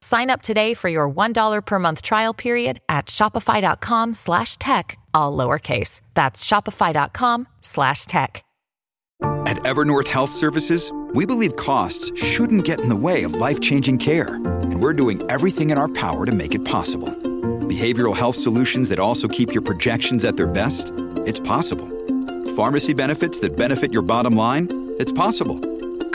Sign up today for your $1 per month trial period at shopify.com slash tech, all lowercase. That's shopify.com slash tech. At Evernorth Health Services, we believe costs shouldn't get in the way of life-changing care, and we're doing everything in our power to make it possible. Behavioral health solutions that also keep your projections at their best? It's possible. Pharmacy benefits that benefit your bottom line? It's possible.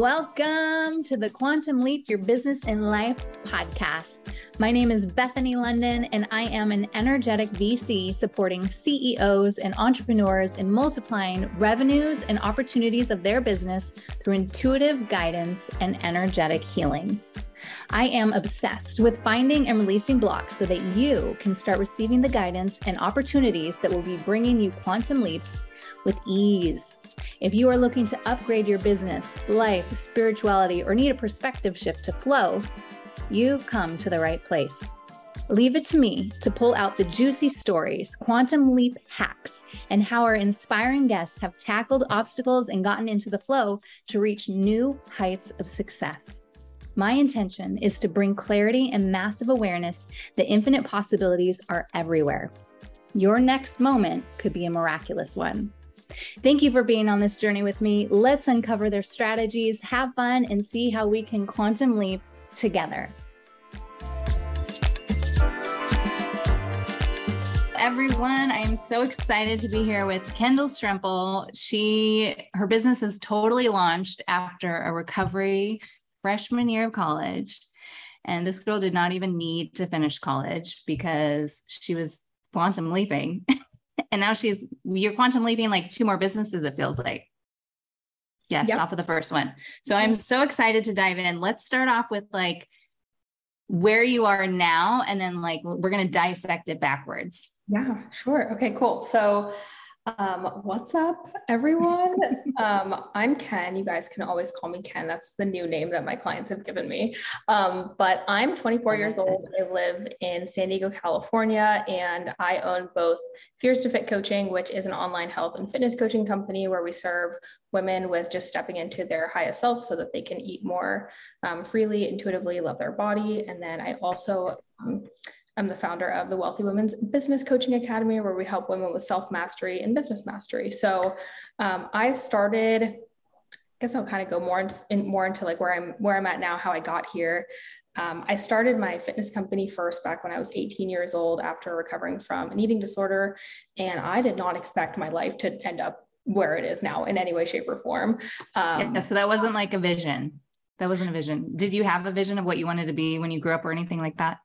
Welcome to the Quantum Leap Your Business and Life podcast. My name is Bethany Londyn, and I am an energetic VC supporting CEOs and entrepreneurs in multiplying revenues and opportunities of their business through intuitive guidance and energetic healing. I am obsessed with finding and releasing blocks so that you can start receiving the guidance and opportunities that will be bringing you quantum leaps with ease. If you are looking to upgrade your business, life, spirituality, or need a perspective shift to flow, you've come to the right place. Leave it to me to pull out the juicy stories, quantum leap hacks, and how our inspiring guests have tackled obstacles and gotten into the flow to reach new heights of success. My intention is to bring clarity and massive awareness that infinite possibilities are everywhere. Your next moment could be a miraculous one. Thank you for being on this journey with me. Let's uncover their strategies, have fun, and see how we can quantum leap together. everyone. I am so excited to be here with Kendall Strampel. She her business is totally launched after a recovery freshman year of college. And this girl did not even need to finish college because she was quantum leaping. and now she's you're quantum leaping like two more businesses, it feels like. Yes, yep. off of the first one. So I'm mm-hmm. so excited to dive in. Let's start off with like where you are now, and then like we're gonna dissect it backwards. Yeah, sure. Okay, cool. So um, what's up, everyone? um, I'm Ken. You guys can always call me Ken. That's the new name that my clients have given me. Um, but I'm 24 years old. I live in San Diego, California, and I own both Fears to Fit Coaching, which is an online health and fitness coaching company where we serve women with just stepping into their highest self so that they can eat more um, freely, intuitively, love their body. And then I also um, I'm the founder of the Wealthy Women's Business Coaching Academy, where we help women with self mastery and business mastery. So um, I started. I guess I'll kind of go more in, more into like where I'm where I'm at now, how I got here. Um, I started my fitness company first back when I was 18 years old after recovering from an eating disorder, and I did not expect my life to end up where it is now in any way, shape, or form. Um, yeah, so that wasn't like a vision. That wasn't a vision. Did you have a vision of what you wanted to be when you grew up or anything like that?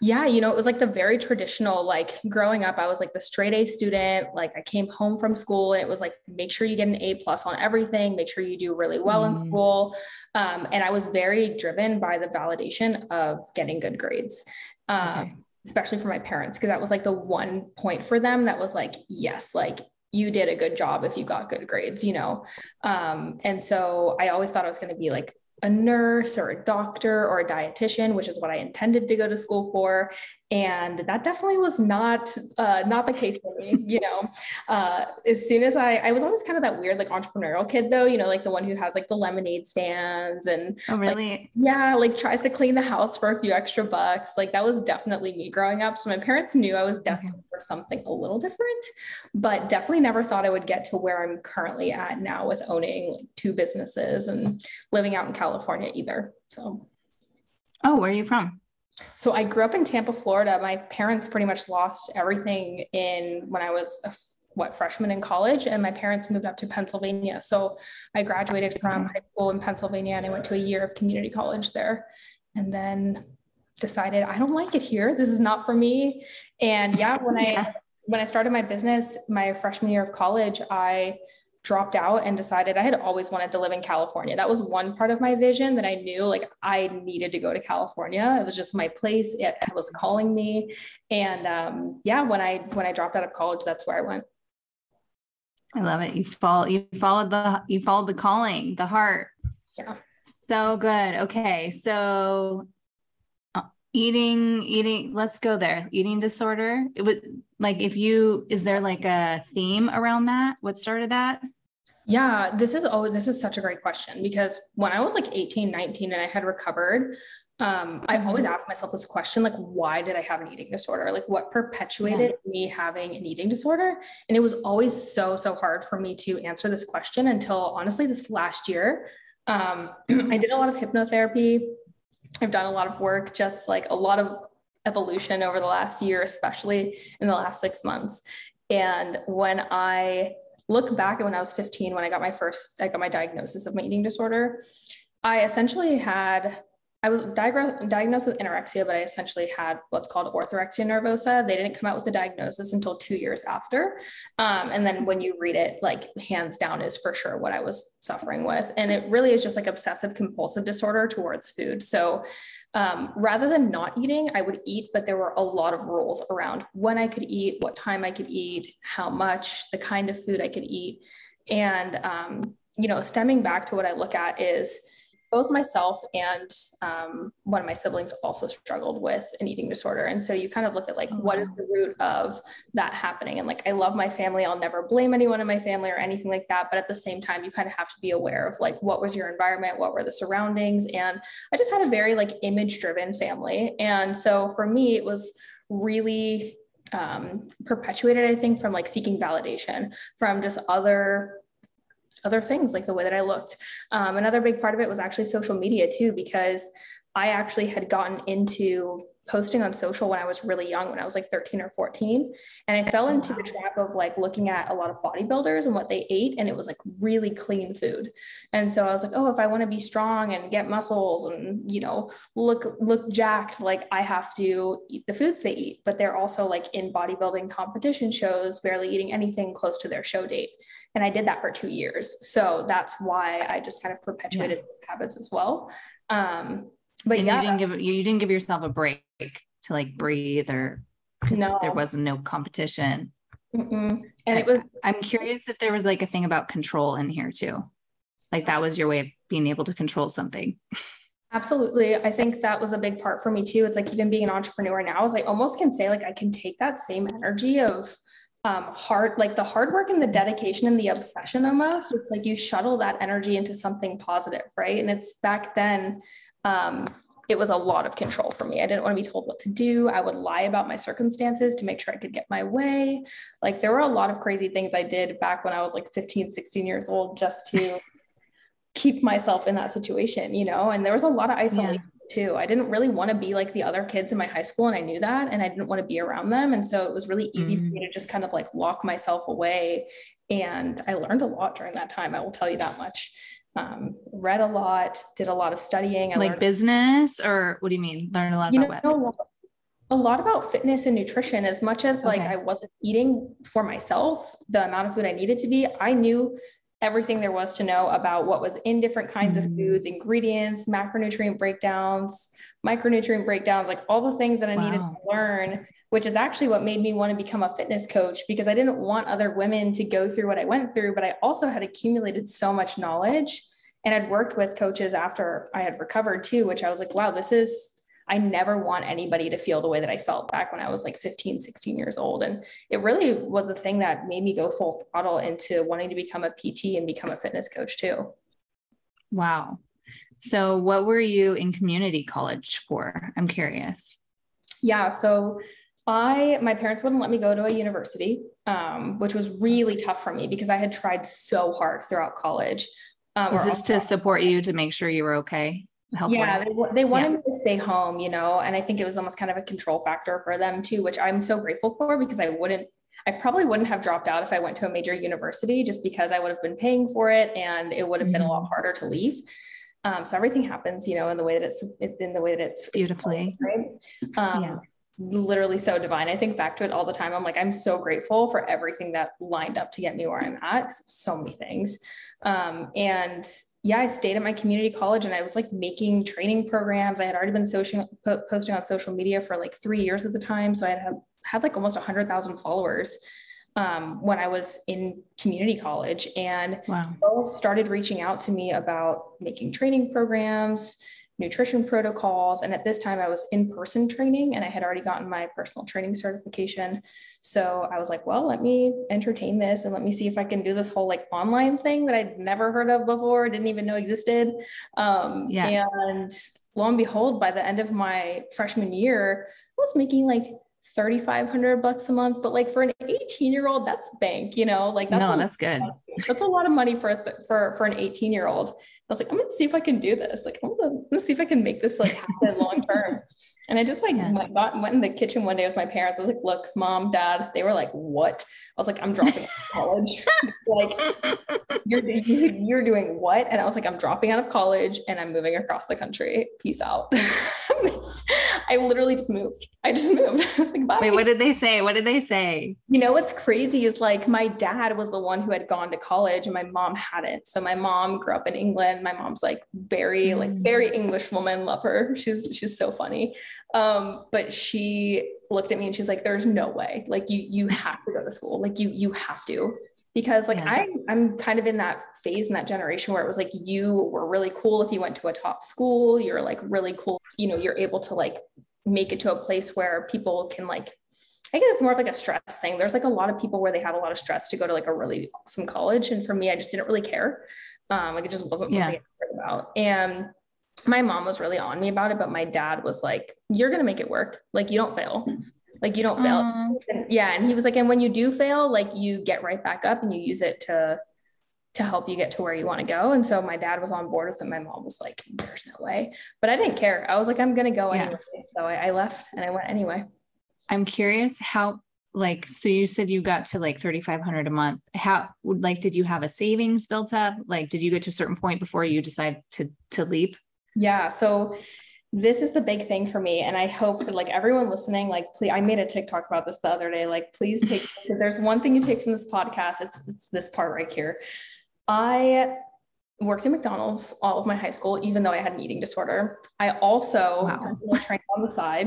Yeah, you know, it was like the very traditional, like growing up, I was like the straight A student. Like I came home from school and it was like, make sure you get an A plus on everything, make sure you do really well mm. in school. Um, and I was very driven by the validation of getting good grades. Um, okay. especially for my parents, because that was like the one point for them that was like, yes, like you did a good job if you got good grades, you know? Um, and so I always thought I was going to be like a nurse or a doctor or a dietitian, which is what I intended to go to school for and that definitely was not uh, not the case for me you know. Uh, as soon as I I was always kind of that weird like entrepreneurial kid though you know like the one who has like the lemonade stands and oh really? like, yeah like tries to clean the house for a few extra bucks. Like that was definitely me growing up. So my parents knew I was destined okay. for something a little different but definitely never thought I would get to where I'm currently at now with owning two businesses and living out in California either so. Oh where are you from so I grew up in Tampa, Florida. My parents pretty much lost everything in when I was a what freshman in college and my parents moved up to Pennsylvania. So I graduated from high school in Pennsylvania and I went to a year of community college there. And then decided I don't like it here. This is not for me. And yeah, when yeah. I when I started my business, my freshman year of college, I dropped out and decided I had always wanted to live in California. That was one part of my vision that I knew like I needed to go to California. It was just my place. It was calling me. And um, yeah, when I when I dropped out of college, that's where I went. I love it. You follow you followed the you followed the calling, the heart. Yeah. So good. Okay. So uh, eating eating let's go there. Eating disorder. It was like if you is there like a theme around that? What started that? Yeah, this is oh, this is such a great question because when I was like 18, 19 and I had recovered, um, I always mm-hmm. ask myself this question like, why did I have an eating disorder? Like, what perpetuated yeah. me having an eating disorder? And it was always so, so hard for me to answer this question until honestly, this last year. Um, I did a lot of hypnotherapy. I've done a lot of work, just like a lot of evolution over the last year, especially in the last six months. And when I look back at when I was 15, when I got my first, I got my diagnosis of my eating disorder, I essentially had, I was diagnosed with anorexia, but I essentially had what's called orthorexia nervosa. They didn't come out with the diagnosis until two years after. Um, and then when you read it, like hands down is for sure what I was suffering with. And it really is just like obsessive compulsive disorder towards food. So um, rather than not eating, I would eat, but there were a lot of rules around when I could eat, what time I could eat, how much, the kind of food I could eat. And, um, you know, stemming back to what I look at is both myself and um, one of my siblings also struggled with an eating disorder. And so you kind of look at like, what is the root of that happening? And like, I love my family. I'll never blame anyone in my family or anything like that. But at the same time, you kind of have to be aware of like, what was your environment? What were the surroundings? And I just had a very like image driven family. And so for me, it was really um, perpetuated, I think, from like seeking validation from just other other things like the way that I looked. Um, another big part of it was actually social media too, because I actually had gotten into posting on social when I was really young, when I was like 13 or 14. And I fell into the trap of like looking at a lot of bodybuilders and what they ate. And it was like really clean food. And so I was like, oh, if I want to be strong and get muscles and, you know, look, look jacked, like I have to eat the foods they eat. But they're also like in bodybuilding competition shows, barely eating anything close to their show date. And I did that for two years. So that's why I just kind of perpetuated yeah. habits as well. Um, but and yeah, you didn't give you didn't give yourself a break to like breathe or no. there wasn't no competition. Mm-mm. And I, it was. I'm curious if there was like a thing about control in here too, like that was your way of being able to control something. Absolutely. I think that was a big part for me too. It's like even being an entrepreneur now is I almost can say like I can take that same energy of um, hard, like the hard work and the dedication and the obsession almost. It's like you shuttle that energy into something positive, right? And it's back then, um, it was a lot of control for me. I didn't want to be told what to do. I would lie about my circumstances to make sure I could get my way. Like there were a lot of crazy things I did back when I was like 15, 16 years old just to keep myself in that situation, you know? And there was a lot of isolation yeah too. I didn't really want to be like the other kids in my high school, and I knew that, and I didn't want to be around them. And so it was really easy mm-hmm. for me to just kind of like lock myself away. And I learned a lot during that time. I will tell you that much. Um, read a lot, did a lot of studying. I like business, or what do you mean? Learn a lot you about know, what? A lot about fitness and nutrition. As much as like okay. I wasn't eating for myself the amount of food I needed to be, I knew everything there was to know about what was in different kinds mm-hmm. of foods, ingredients, macronutrient breakdowns, micronutrient breakdowns, like all the things that I wow. needed to learn, which is actually what made me want to become a fitness coach because I didn't want other women to go through what I went through, but I also had accumulated so much knowledge and I'd worked with coaches after I had recovered too, which I was like, wow, this is I never want anybody to feel the way that I felt back when I was like 15, 16 years old. And it really was the thing that made me go full throttle into wanting to become a PT and become a fitness coach too. Wow. So, what were you in community college for? I'm curious. Yeah. So, I, my parents wouldn't let me go to a university, um, which was really tough for me because I had tried so hard throughout college. Um, was this to support you to make sure you were okay? help yeah they, they wanted yeah. me to stay home you know and i think it was almost kind of a control factor for them too which i'm so grateful for because i wouldn't i probably wouldn't have dropped out if i went to a major university just because i would have been paying for it and it would have mm-hmm. been a lot mm-hmm. harder to leave Um, so everything happens, you know, in the way that it's in the way that it's beautifully, it's right? Um, yeah. Literally so divine. I think back to it all the time. I'm like, I'm so grateful for everything that lined up to get me where I'm at. So many things. Um, and yeah, I stayed at my community college and I was like making training programs. I had already been social, posting on social media for like three years at the time. So I had had like almost 100,000 followers um, when I was in community college. And wow. started reaching out to me about making training programs, nutrition protocols. And at this time, I was in person training and I had already gotten my personal training certification. So I was like, well, let me entertain this and let me see if I can do this whole like online thing that I'd never heard of before, didn't even know existed. Um, yeah. And lo and behold, by the end of my freshman year, I was making like 3500 bucks a month but like for an 18 year old that's bank you know like that's no that's good that's a lot of money for for for an 18 year old i was like i'm gonna see if i can do this like i'm gonna, I'm gonna see if i can make this like happen long term and I just like yeah. got, went in the kitchen one day with my parents. I was like, look, mom, dad, they were like, what? I was like, I'm dropping out of college. like you're, you're doing what? And I was like, I'm dropping out of college and I'm moving across the country. Peace out. I literally just moved. I just moved. I was like, bye. Wait, what did they say? What did they say? You know, what's crazy is like my dad was the one who had gone to college and my mom hadn't. So my mom grew up in England. My mom's like very, like very mm. English woman. Love her. She's, she's so funny. Um, but she looked at me and she's like, there's no way. Like you, you have to go to school. Like you, you have to because like yeah. I, I'm kind of in that phase in that generation where it was like you were really cool if you went to a top school. You're like really cool. You know, you're able to like make it to a place where people can like I guess it's more of like a stress thing. There's like a lot of people where they have a lot of stress to go to like a really awesome college. And for me, I just didn't really care. Um, like it just wasn't something yeah. I cared about. And my mom was really on me about it, but my dad was like, You're gonna make it work. Like you don't fail. Like you don't fail. Mm. And, yeah. And he was like, and when you do fail, like you get right back up and you use it to to help you get to where you want to go. And so my dad was on board with it. My mom was like, There's no way. But I didn't care. I was like, I'm gonna go yeah. anyway. So I, I left and I went anyway. I'm curious how like so you said you got to like 3500 a month how like did you have a savings built up like did you get to a certain point before you decide to to leap yeah. So this is the big thing for me. And I hope that like everyone listening, like please, I made a TikTok about this the other day. Like, please take, if there's one thing you take from this podcast, it's, it's this part right here. I worked at McDonald's all of my high school, even though I had an eating disorder. I also wow. trained on the side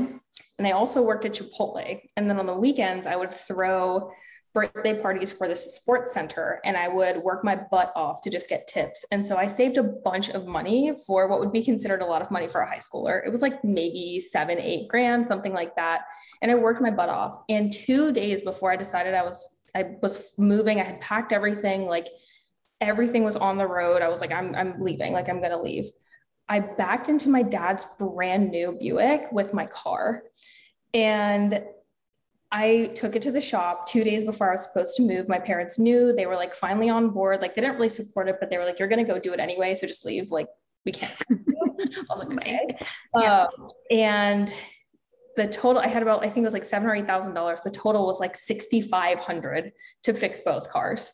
and I also worked at Chipotle. And then on the weekends, I would throw birthday parties for this sports center and I would work my butt off to just get tips. And so I saved a bunch of money for what would be considered a lot of money for a high schooler. It was like maybe seven, eight grand, something like that. And I worked my butt off. And two days before I decided I was I was moving, I had packed everything, like everything was on the road. I was like, I'm I'm leaving, like I'm gonna leave. I backed into my dad's brand new Buick with my car. And I took it to the shop two days before I was supposed to move. My parents knew they were like finally on board. Like they didn't really support it, but they were like, "You're gonna go do it anyway, so just leave." Like we can't. I was like, "Okay." Yeah. Um, and the total I had about I think it was like seven or eight thousand dollars. The total was like sixty five hundred to fix both cars,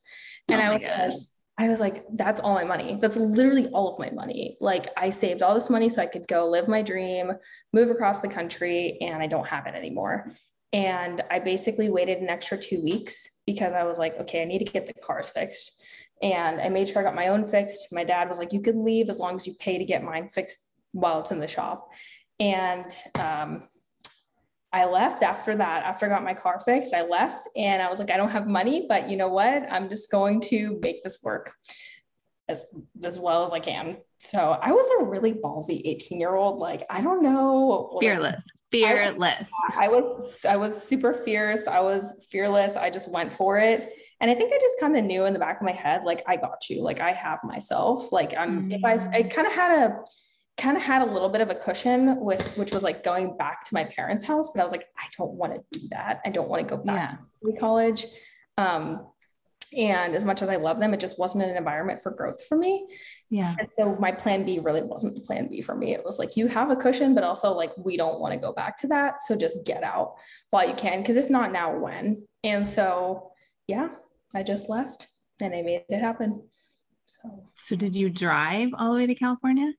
and oh I was. Gosh. I was like, that's all my money. That's literally all of my money. Like I saved all this money so I could go live my dream, move across the country, and I don't have it anymore. And I basically waited an extra two weeks because I was like, okay, I need to get the cars fixed. And I made sure I got my own fixed. My dad was like, you can leave as long as you pay to get mine fixed while it's in the shop. And um, I left after that. After I got my car fixed, I left and I was like, I don't have money, but you know what? I'm just going to make this work as, as well as I can. So I was a really ballsy 18 year old. Like, I don't know. Fearless fearless. I, I was I was super fierce. I was fearless. I just went for it. And I think I just kind of knew in the back of my head, like, I got you. Like I have myself. Like I'm mm-hmm. if I I mm. kind of had a kind of had a little bit of a cushion with which was like going back to my parents' house, but I was like, I don't want to do that. I don't want to go back yeah. to college. Um, and as much as I love them, it just wasn't an environment for growth for me. Yeah. And so my plan B really wasn't the plan B for me. It was like, you have a cushion, but also like, we don't want to go back to that. So just get out while you can. Cause if not now, when? And so, yeah, I just left and I made it happen. So, so did you drive all the way to California?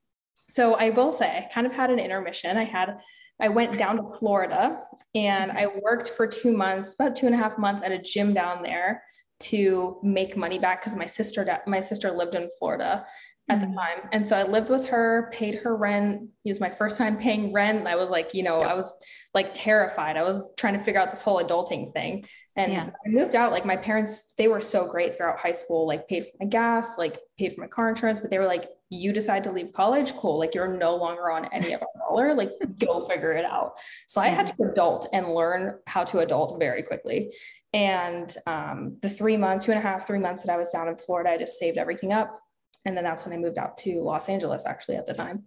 so I will say I kind of had an intermission. I had I went down to Florida and I worked for two months, about two and a half months at a gym down there to make money back because my sister my sister lived in Florida at the mm. time. And so I lived with her, paid her rent. It was my first time paying rent. I was like, you know, I was like terrified. I was trying to figure out this whole adulting thing. And yeah. I moved out, like my parents, they were so great throughout high school, like paid for my gas, like paid for my car insurance, but they were like, you decide to leave college, cool. Like you're no longer on any of our dollar, like go figure it out. So I had to adult and learn how to adult very quickly. And um, the three months, two and a half, three months that I was down in Florida, I just saved everything up and then that's when I moved out to Los Angeles actually at the time.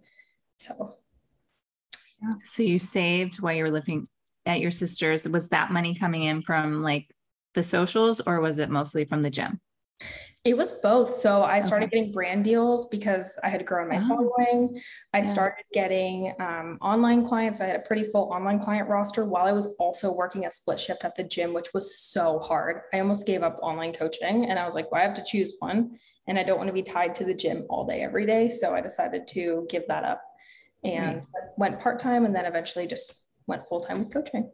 So yeah. So you saved while you were living at your sister's. Was that money coming in from like the socials or was it mostly from the gym? It was both. So I started okay. getting brand deals because I had grown my oh. following. I yeah. started getting um, online clients. I had a pretty full online client roster while I was also working a split shift at the gym, which was so hard. I almost gave up online coaching and I was like, well, I have to choose one and I don't want to be tied to the gym all day, every day. So I decided to give that up and right. went part time and then eventually just went full time with coaching.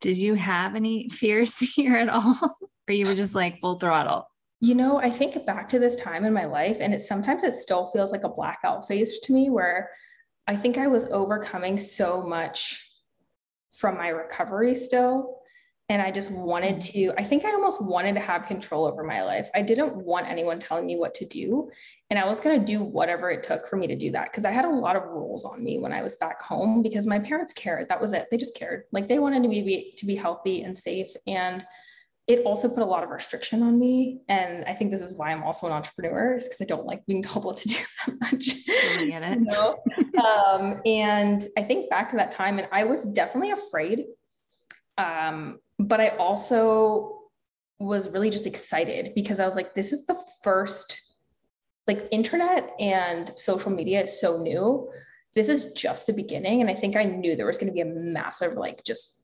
Did you have any fears here at all? or you were just like full throttle? You know, I think back to this time in my life, and it sometimes it still feels like a blackout phase to me where I think I was overcoming so much from my recovery still. And I just wanted mm-hmm. to, I think I almost wanted to have control over my life. I didn't want anyone telling me what to do. And I was going to do whatever it took for me to do that. Cause I had a lot of rules on me when I was back home because my parents cared. That was it. They just cared. Like they wanted me to be, to be healthy and safe. And it also put a lot of restriction on me. And I think this is why I'm also an entrepreneur, is because I don't like being told what to do that much. I get it. You know? um, and I think back to that time, and I was definitely afraid. Um, but I also was really just excited because I was like, this is the first, like, internet and social media is so new. This is just the beginning. And I think I knew there was going to be a massive, like, just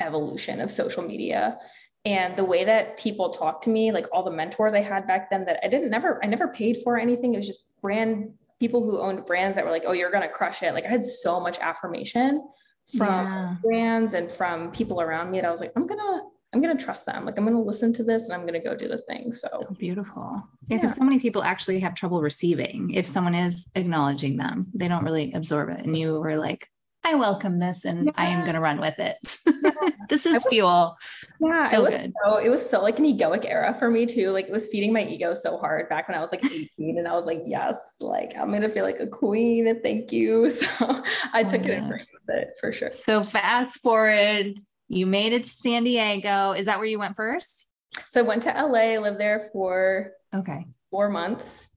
evolution of social media and the way that people talk to me like all the mentors i had back then that i didn't never i never paid for anything. It was just brand people who owned brands that were like oh you're going to crush it. Like i had so much affirmation from yeah. brands and from people around me that i was like i'm going to i'm going to trust them. Like i'm going to listen to this and i'm going to go do the thing. So, so beautiful. Yeah because yeah. so many people actually have trouble receiving if someone is acknowledging them. They don't really absorb it. And you were like I welcome this and yeah. I am going to run with it. Yeah. this is was, fuel. Yeah. So it was good. So, it was so like an egoic era for me too. Like it was feeding my ego so hard back when I was like 18 and I was like, yes, like I'm going to feel like a queen and thank you. So I took oh, it and it for sure. So fast forward, you made it to San Diego. Is that where you went first? So I went to LA, lived there for okay four months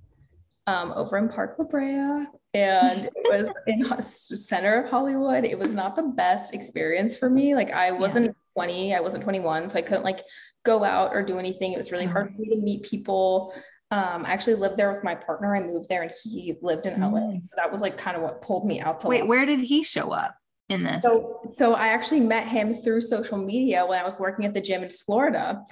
um, over in Park La Brea and it was in center of Hollywood. It was not the best experience for me. Like I wasn't yeah. 20, I wasn't 21, so I couldn't like go out or do anything. It was really hard for me to meet people. Um, I actually lived there with my partner. I moved there and he lived in LA. Mm. So that was like kind of what pulled me out to Wait, Los where did he show up in this? So, so I actually met him through social media when I was working at the gym in Florida.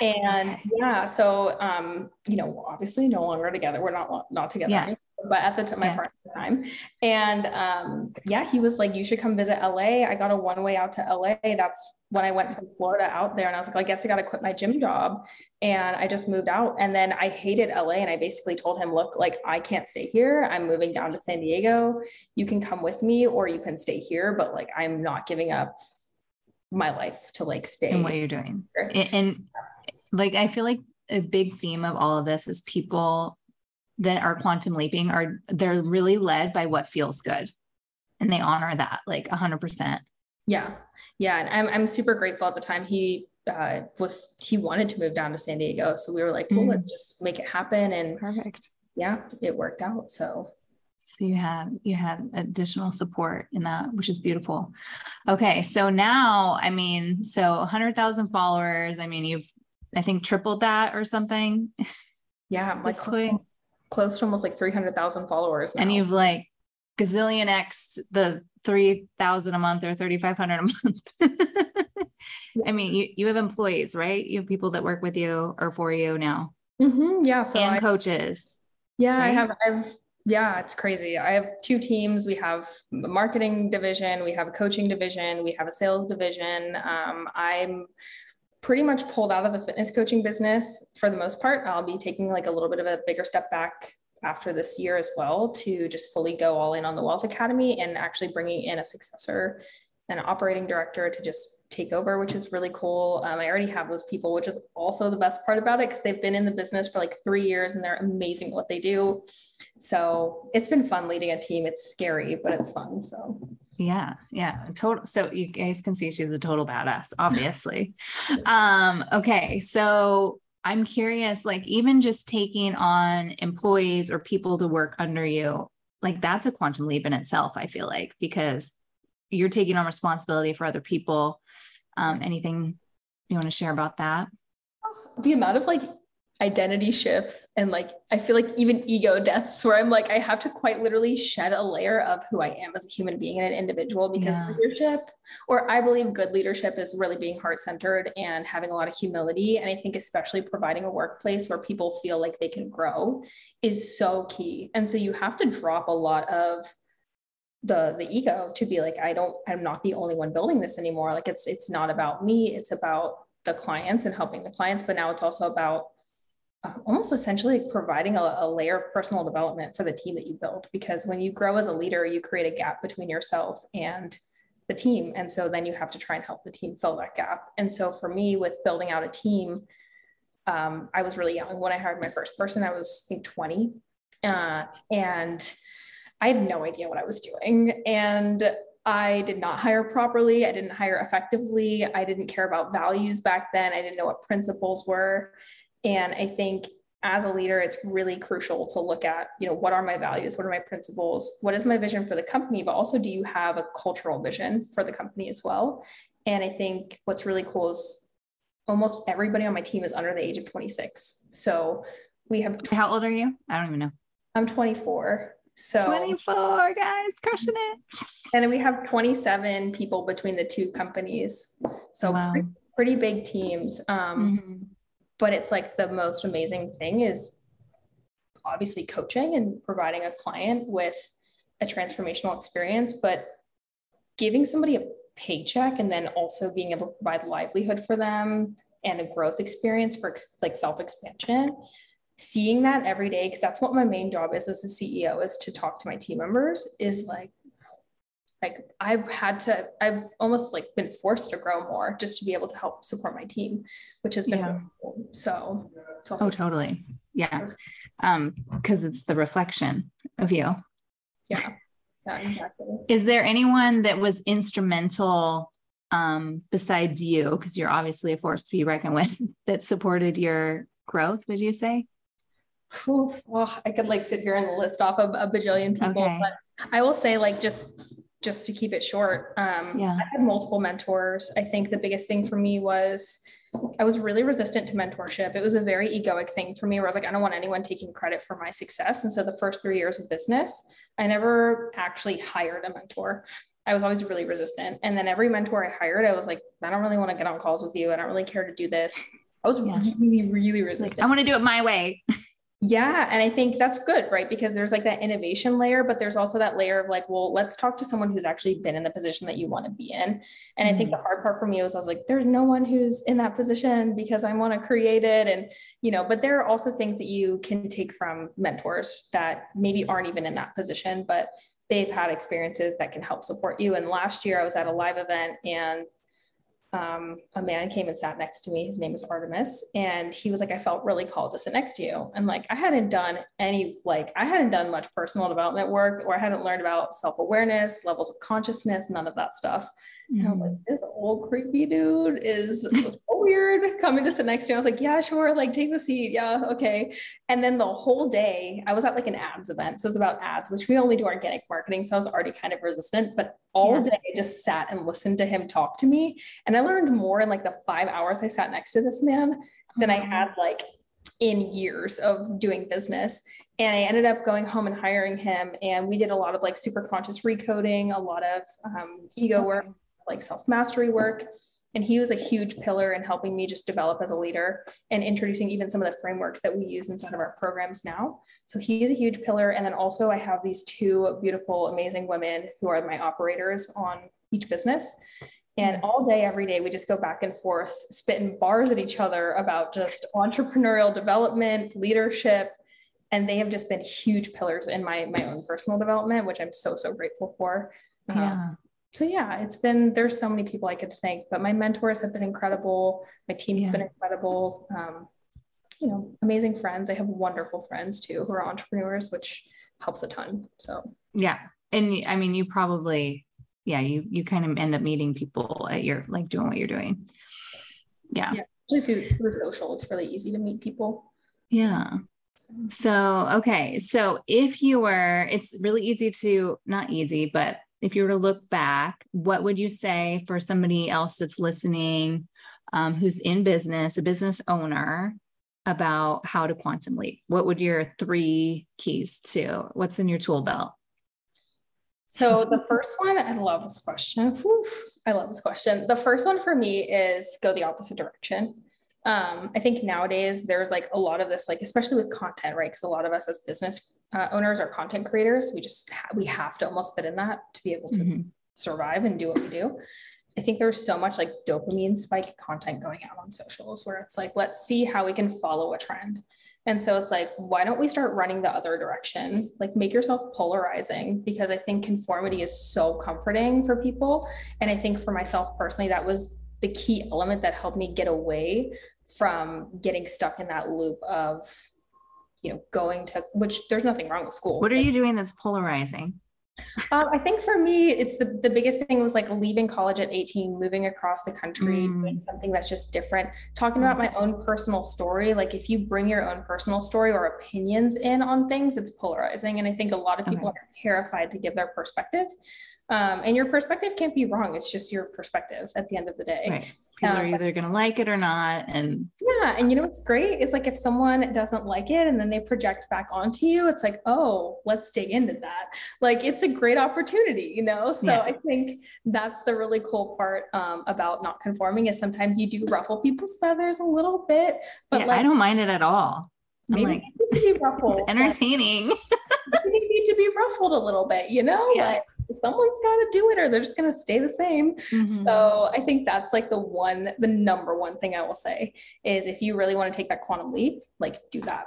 And okay. yeah, so um, you know, obviously no longer together. We're not not together yeah. But at the time, my yeah. partner at the time. And um, yeah, he was like, you should come visit LA. I got a one way out to LA. That's when I went from Florida out there. And I was like, well, I guess I got to quit my gym job. And I just moved out. And then I hated LA. And I basically told him, look, like, I can't stay here. I'm moving down to San Diego. You can come with me or you can stay here. But like, I'm not giving up my life to like stay. And what you're doing. And like, I feel like a big theme of all of this is people that are quantum leaping are they're really led by what feels good. And they honor that like 100% yeah. Yeah. And i'm, I'm super grateful at the time he uh, was he wanted to move down to san diego. So we were like well mm. let's just make it happen. And perfect. yeah it worked out. So so you had you had additional support in that which is beautiful. Okay. So now i mean so 100000 followers i mean you've i think tripled that or something. Yeah. Like close to almost like 300,000 followers. Now. And you've like gazillion X the 3,000 a month or 3,500 a month. I mean, you, you have employees, right? You have people that work with you or for you now. Mm-hmm, yeah. So and I, coaches. Yeah. Right? I have, I've Yeah, it's crazy. I have two teams. We have a marketing division, we have a coaching division, we have a sales division. Um, I'm pretty much pulled out of the fitness coaching business for the most part. I'll be taking like a little bit of a bigger step back after this year as well to just fully go all in on the Wealth Academy and actually bringing in a successor and operating director to just take over, which is really cool. Um, I already have those people, which is also the best part about it because they've been in the business for like three years and they're amazing at what they do. So it's been fun leading a team. It's scary, but it's fun. So yeah, yeah, total. So you guys can see she's a total badass, obviously. um, okay, so I'm curious, like even just taking on employees or people to work under you, like that's a quantum leap in itself. I feel like because you're taking on responsibility for other people. Um, anything you want to share about that? The amount of like identity shifts and like I feel like even ego deaths where I'm like I have to quite literally shed a layer of who I am as a human being and an individual because yeah. leadership or I believe good leadership is really being heart-centered and having a lot of humility and I think especially providing a workplace where people feel like they can grow is so key. And so you have to drop a lot of the the ego to be like i don't i'm not the only one building this anymore like it's it's not about me it's about the clients and helping the clients but now it's also about almost essentially providing a, a, layer of personal development for the team that you build because when you grow as a leader you create a gap between yourself and the team and so then you have to try and help the team fill that gap and so for me with building out a team um, i was really young when i hired my first person i was I think 20 uh, and I had no idea what I was doing. And I did not hire properly. I didn't hire effectively. I didn't care about values back then. I didn't know what principles were. And I think as a leader, it's really crucial to look at, you know, what are my values? What are my principles? What is my vision for the company? But also, do you have a cultural vision for the company as well? And I think what's really cool is almost everybody on my team is under the age of 26. So we have. How old are you? I don't even know. I'm 24. So 24 guys crushing it. And we have 27 people between the two companies. So wow. pretty, pretty, big teams. Um, mm-hmm. But it's like the most amazing thing is obviously coaching and providing a client with a transformational experience, but giving somebody a paycheck and then also being able to provide livelihood for them and a growth experience for like self expansion seeing that every day because that's what my main job is as a ceo is to talk to my team members is like like i've had to i've almost like been forced to grow more just to be able to help support my team which has been yeah. cool. so oh totally. Yeah. Um because it's the reflection of you. Yeah. Yeah exactly. Is there anyone that was instrumental um besides you? Because you're obviously a force to be reckoned with that supported your growth would you say? Oof, well, I could like sit here and list off a, a bajillion people, okay. but I will say like just just to keep it short, um, yeah. I had multiple mentors. I think the biggest thing for me was I was really resistant to mentorship. It was a very egoic thing for me where I was like, I don't want anyone taking credit for my success. And so the first three years of business, I never actually hired a mentor. I was always really resistant. And then every mentor I hired, I was like, I don't really want to get on calls with you. I don't really care to do this. I was yeah. really, really resistant. Like, I want to do it my way. Yeah. And I think that's good, right? Because there's like that innovation layer, but there's also that layer of like, well, let's talk to someone who's actually been in the position that you want to be in. And mm-hmm. I think the mm-hmm. hard part for me was I was like, there's no one who's in that position because I want to create it. And, you know, but there are also things that you can take from mentors that maybe aren't even in that position, but they've had experiences that can help support you. And last year I was at a live event and um, a man came and sat next to me. His name is Artemis. And he was like, I felt really called to sit next to you. And like, I hadn't done any, like, I hadn't done much personal development work or I hadn't learned about self awareness, levels of consciousness, none of that stuff. Mm-hmm. And I was like, this old creepy dude is so weird coming to sit next to you. I was like, yeah, sure. Like, take the seat. Yeah. Okay. And then the whole day, I was at like an ads event. So it was about ads, which we only do organic marketing. So I was already kind of resistant, but all yeah. day I just sat and listened to him talk to me. And I learned more in like the five hours I sat next to this man than I had like in years of doing business. And I ended up going home and hiring him. And we did a lot of like super conscious recoding, a lot of um, ego work, like self mastery work. And he was a huge pillar in helping me just develop as a leader and introducing even some of the frameworks that we use inside of our programs now. So he's a huge pillar. And then also, I have these two beautiful, amazing women who are my operators on each business. And all day, every day, we just go back and forth, spitting bars at each other about just entrepreneurial development, leadership. And they have just been huge pillars in my, my own personal development, which I'm so, so grateful for. Um, yeah. Um, so yeah, it's been, there's so many people I could thank, but my mentors have been incredible. My team's yeah. been incredible. Um, you know, amazing friends. I have wonderful friends too who are entrepreneurs, which helps a ton. So yeah. And I mean, you probably yeah, you you kind of end up meeting people at your like doing what you're doing. Yeah. Yeah. Actually through, the social, it's really easy to meet people. Yeah. So, okay. So if you were, it's really easy to, not easy, but if you were to look back, what would you say for somebody else that's listening, um, who's in business, a business owner, about how to quantum leap? What would your three keys to? What's in your tool belt? So the first one, I love this question. Oof, I love this question. The first one for me is go the opposite direction. Um, I think nowadays there's like a lot of this, like especially with content, right? Because a lot of us as business uh, owners or content creators. We just ha- we have to almost fit in that to be able to mm-hmm. survive and do what we do. I think there's so much like dopamine spike content going out on socials where it's like, let's see how we can follow a trend. And so it's like, why don't we start running the other direction? Like, make yourself polarizing because I think conformity is so comforting for people. And I think for myself personally, that was the key element that helped me get away from getting stuck in that loop of, you know, going to which there's nothing wrong with school. What are you doing that's polarizing? Um, I think for me, it's the, the biggest thing was like leaving college at 18, moving across the country, mm. doing something that's just different. Talking about my own personal story. Like if you bring your own personal story or opinions in on things, it's polarizing. And I think a lot of people okay. are terrified to give their perspective. Um, and your perspective can't be wrong. It's just your perspective at the end of the day. Right people um, are either going to like it or not and yeah and you know what's great is like if someone doesn't like it and then they project back onto you it's like oh let's dig into that like it's a great opportunity you know so yeah. i think that's the really cool part um, about not conforming is sometimes you do ruffle people's feathers a little bit but yeah, like, i don't mind it at all I'm maybe like, be ruffled, it's entertaining. you need to be ruffled a little bit, you know? Yeah. Like someone's got to do it or they're just going to stay the same. Mm-hmm. So I think that's like the one, the number one thing I will say is if you really want to take that quantum leap, like do that.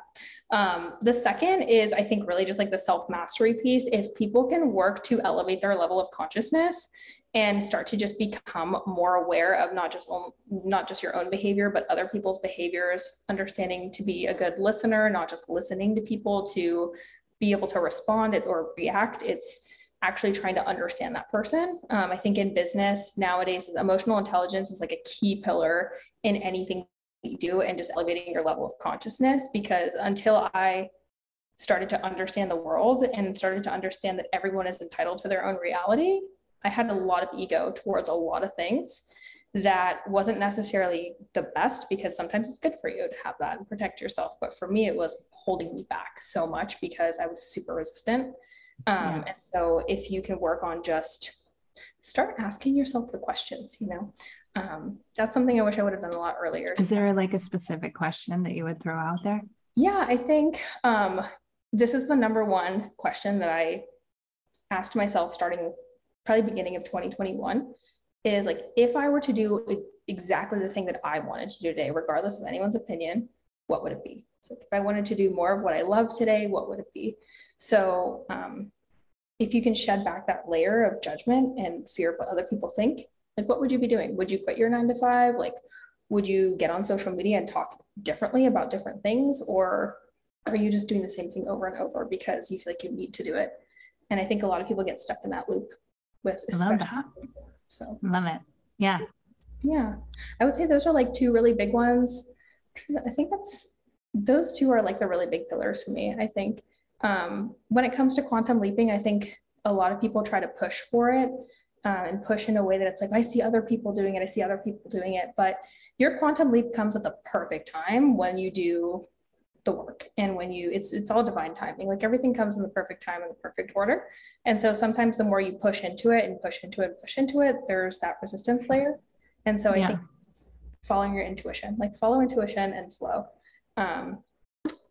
Um, the second is, I think, really just like the self mastery piece. If people can work to elevate their level of consciousness and start to just become more aware of not just not just your own behavior but other people's behaviors understanding to be a good listener not just listening to people to be able to respond or react it's actually trying to understand that person. Um, I think in business nowadays, emotional intelligence is like a key pillar in anything you do and just elevating your level of consciousness. Because until I started to understand the world and started to understand that everyone is entitled to their own reality, I had a lot of ego towards a lot of things that wasn't necessarily the best because sometimes it's good for you to have that and protect yourself. But for me, it was holding me back so much because I was super resistant um, yeah. And so if you can work on just start asking yourself the questions, you know, um, that's something I wish I would have done a lot earlier. Is there like a specific question that you would throw out there? Yeah, I think um, this is the number one question that I asked myself starting probably beginning of 2021 is like, if I were to do exactly the thing that I wanted to do today, regardless of anyone's opinion, what would it be? So if I wanted to do more of what I love today, what would it be? So um, if you can shed back that layer of judgment and fear of what other people think, like what would you be doing? Would you quit your nine to five? Like, would you get on social media and talk differently about different things? Or are you just doing the same thing over and over because you feel like you need to do it? And I think a lot of people get stuck in that loop with I love that. So love it. Yeah. Yeah. I would say those are like two really big ones. I think that's those two are like the really big pillars for me. I think um, when it comes to quantum leaping, I think a lot of people try to push for it uh, and push in a way that it's like, I see other people doing it, I see other people doing it. But your quantum leap comes at the perfect time when you do the work and when you it's it's all divine timing like everything comes in the perfect time and the perfect order and so sometimes the more you push into it and push into it and push into it there's that resistance layer And so I yeah. think following your intuition, like follow intuition and flow. Um,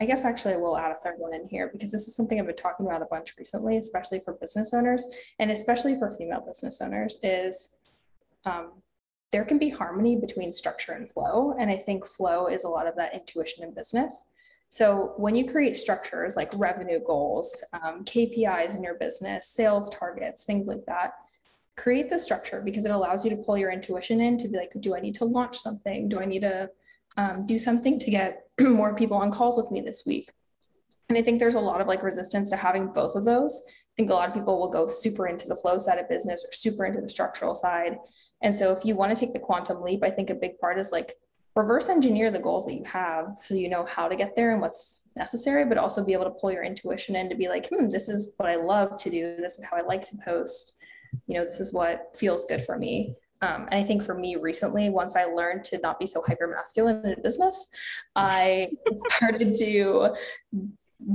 I guess actually I will add a third one in here because this is something I've been talking about a bunch recently, especially for business owners and especially for female business owners is um, there can be harmony between structure and flow. And I think flow is a lot of that intuition in business. So when you create structures like revenue goals, um, KPIs in your business, sales targets, things like that, create the structure because it allows you to pull your intuition in to be like, do I need to launch something? Do I need to um, do something to get more people on calls with me this week? And I think there's a lot of like resistance to having both of those. I think a lot of people will go super into the flow side of business or super into the structural side. And so if you want to take the quantum leap, I think a big part is like reverse engineer the goals that you have so you know how to get there and what's necessary, but also be able to pull your intuition in to be like, hmm, this is what I love to do. This is how I like to post. You know, this is what feels good for me. Um, and I think for me recently, once I learned to not be so hyper masculine in business, I started to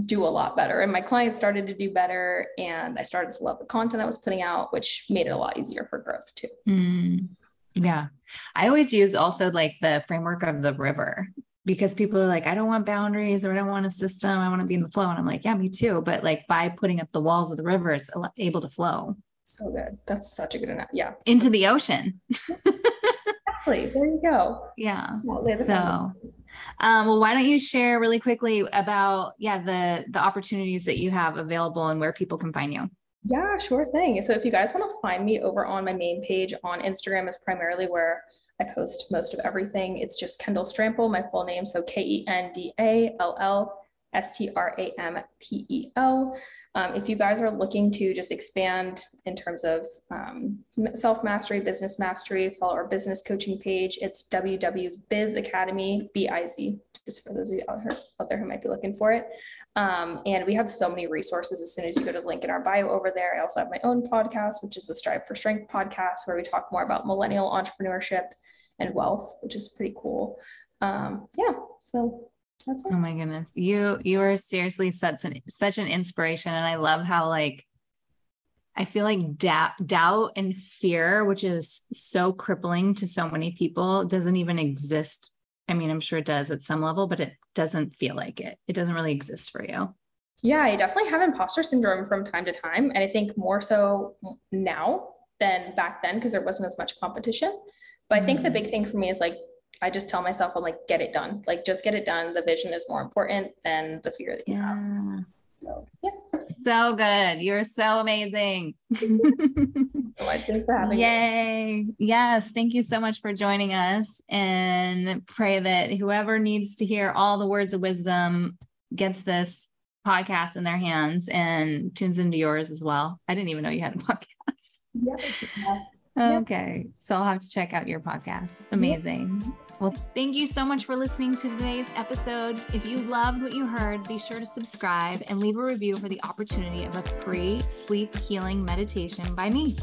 do a lot better. And my clients started to do better. And I started to love the content I was putting out, which made it a lot easier for growth too. Mm. Yeah. I always use also like the framework of the river because people are like, I don't want boundaries or I don't want a system. I want to be in the flow. And I'm like, yeah, me too. But like by putting up the walls of the river, it's able to flow. So good. That's such a good enough. Yeah. Into the ocean. exactly. There you go. Yeah. so, um, well, why don't you share really quickly about, yeah, the, the opportunities that you have available and where people can find you? Yeah, sure thing. So if you guys want to find me over on my main page on Instagram is primarily where I post most of everything. It's just Kendall Strampel, my full name. So K E N D A L L S T R A M P E L. Um, if you guys are looking to just expand in terms of um, self mastery, business mastery, follow our business coaching page. It's www.biz academy, B I Z, just for those of you out, here, out there who might be looking for it. Um, and we have so many resources as soon as you go to the link in our bio over there. I also have my own podcast, which is the Strive for Strength podcast, where we talk more about millennial entrepreneurship and wealth, which is pretty cool. Um, yeah, so that's it. Oh my goodness. You you are seriously such an such an inspiration. And I love how like I feel like doubt, doubt and fear, which is so crippling to so many people, doesn't even exist. I mean, I'm sure it does at some level, but it doesn't feel like it. It doesn't really exist for you. Yeah, I definitely have imposter syndrome from time to time. And I think more so now than back then because there wasn't as much competition. But I think mm-hmm. the big thing for me is like I just tell myself, I'm like, get it done. Like, just get it done. The vision is more important than the fear that you yeah. have. So, yeah. So good. You're so amazing. Thanks for having Yay. Me. Yes. Thank you so much for joining us and pray that whoever needs to hear all the words of wisdom gets this podcast in their hands and tunes into yours as well. I didn't even know you had a podcast. Yeah. Okay. So I'll have to check out your podcast. Amazing. Well, thank you so much for listening to today's episode. If you loved what you heard, be sure to subscribe and leave a review for the opportunity of a free sleep healing meditation by me.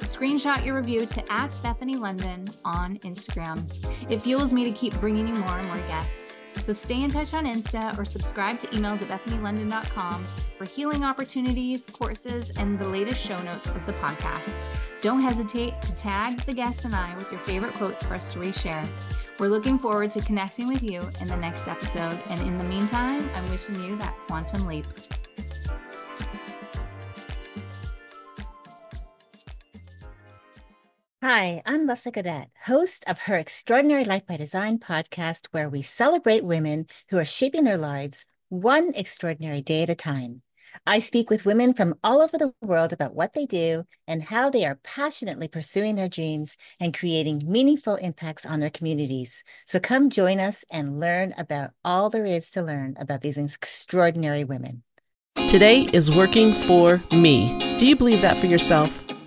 Screenshot your review to at Bethany Londyn on Instagram. It fuels me to keep bringing you more and more guests. So stay in touch on Insta or subscribe to emails at bethanylondyn.com for healing opportunities, courses, and the latest show notes of the podcast. Don't hesitate to tag the guests and I with your favorite quotes for us to reshare. We're looking forward to connecting with you in the next episode. And in the meantime, I'm wishing you that quantum leap. Hi, I'm Lessa Cadet, host of her Extraordinary Life by Design podcast, where we celebrate women who are shaping their lives one extraordinary day at a time. I speak with women from all over the world about what they do and how they are passionately pursuing their dreams and creating meaningful impacts on their communities. So come join us and learn about all there is to learn about these extraordinary women. Today is working for me. Do you believe that for yourself?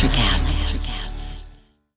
Electricast. Electricast.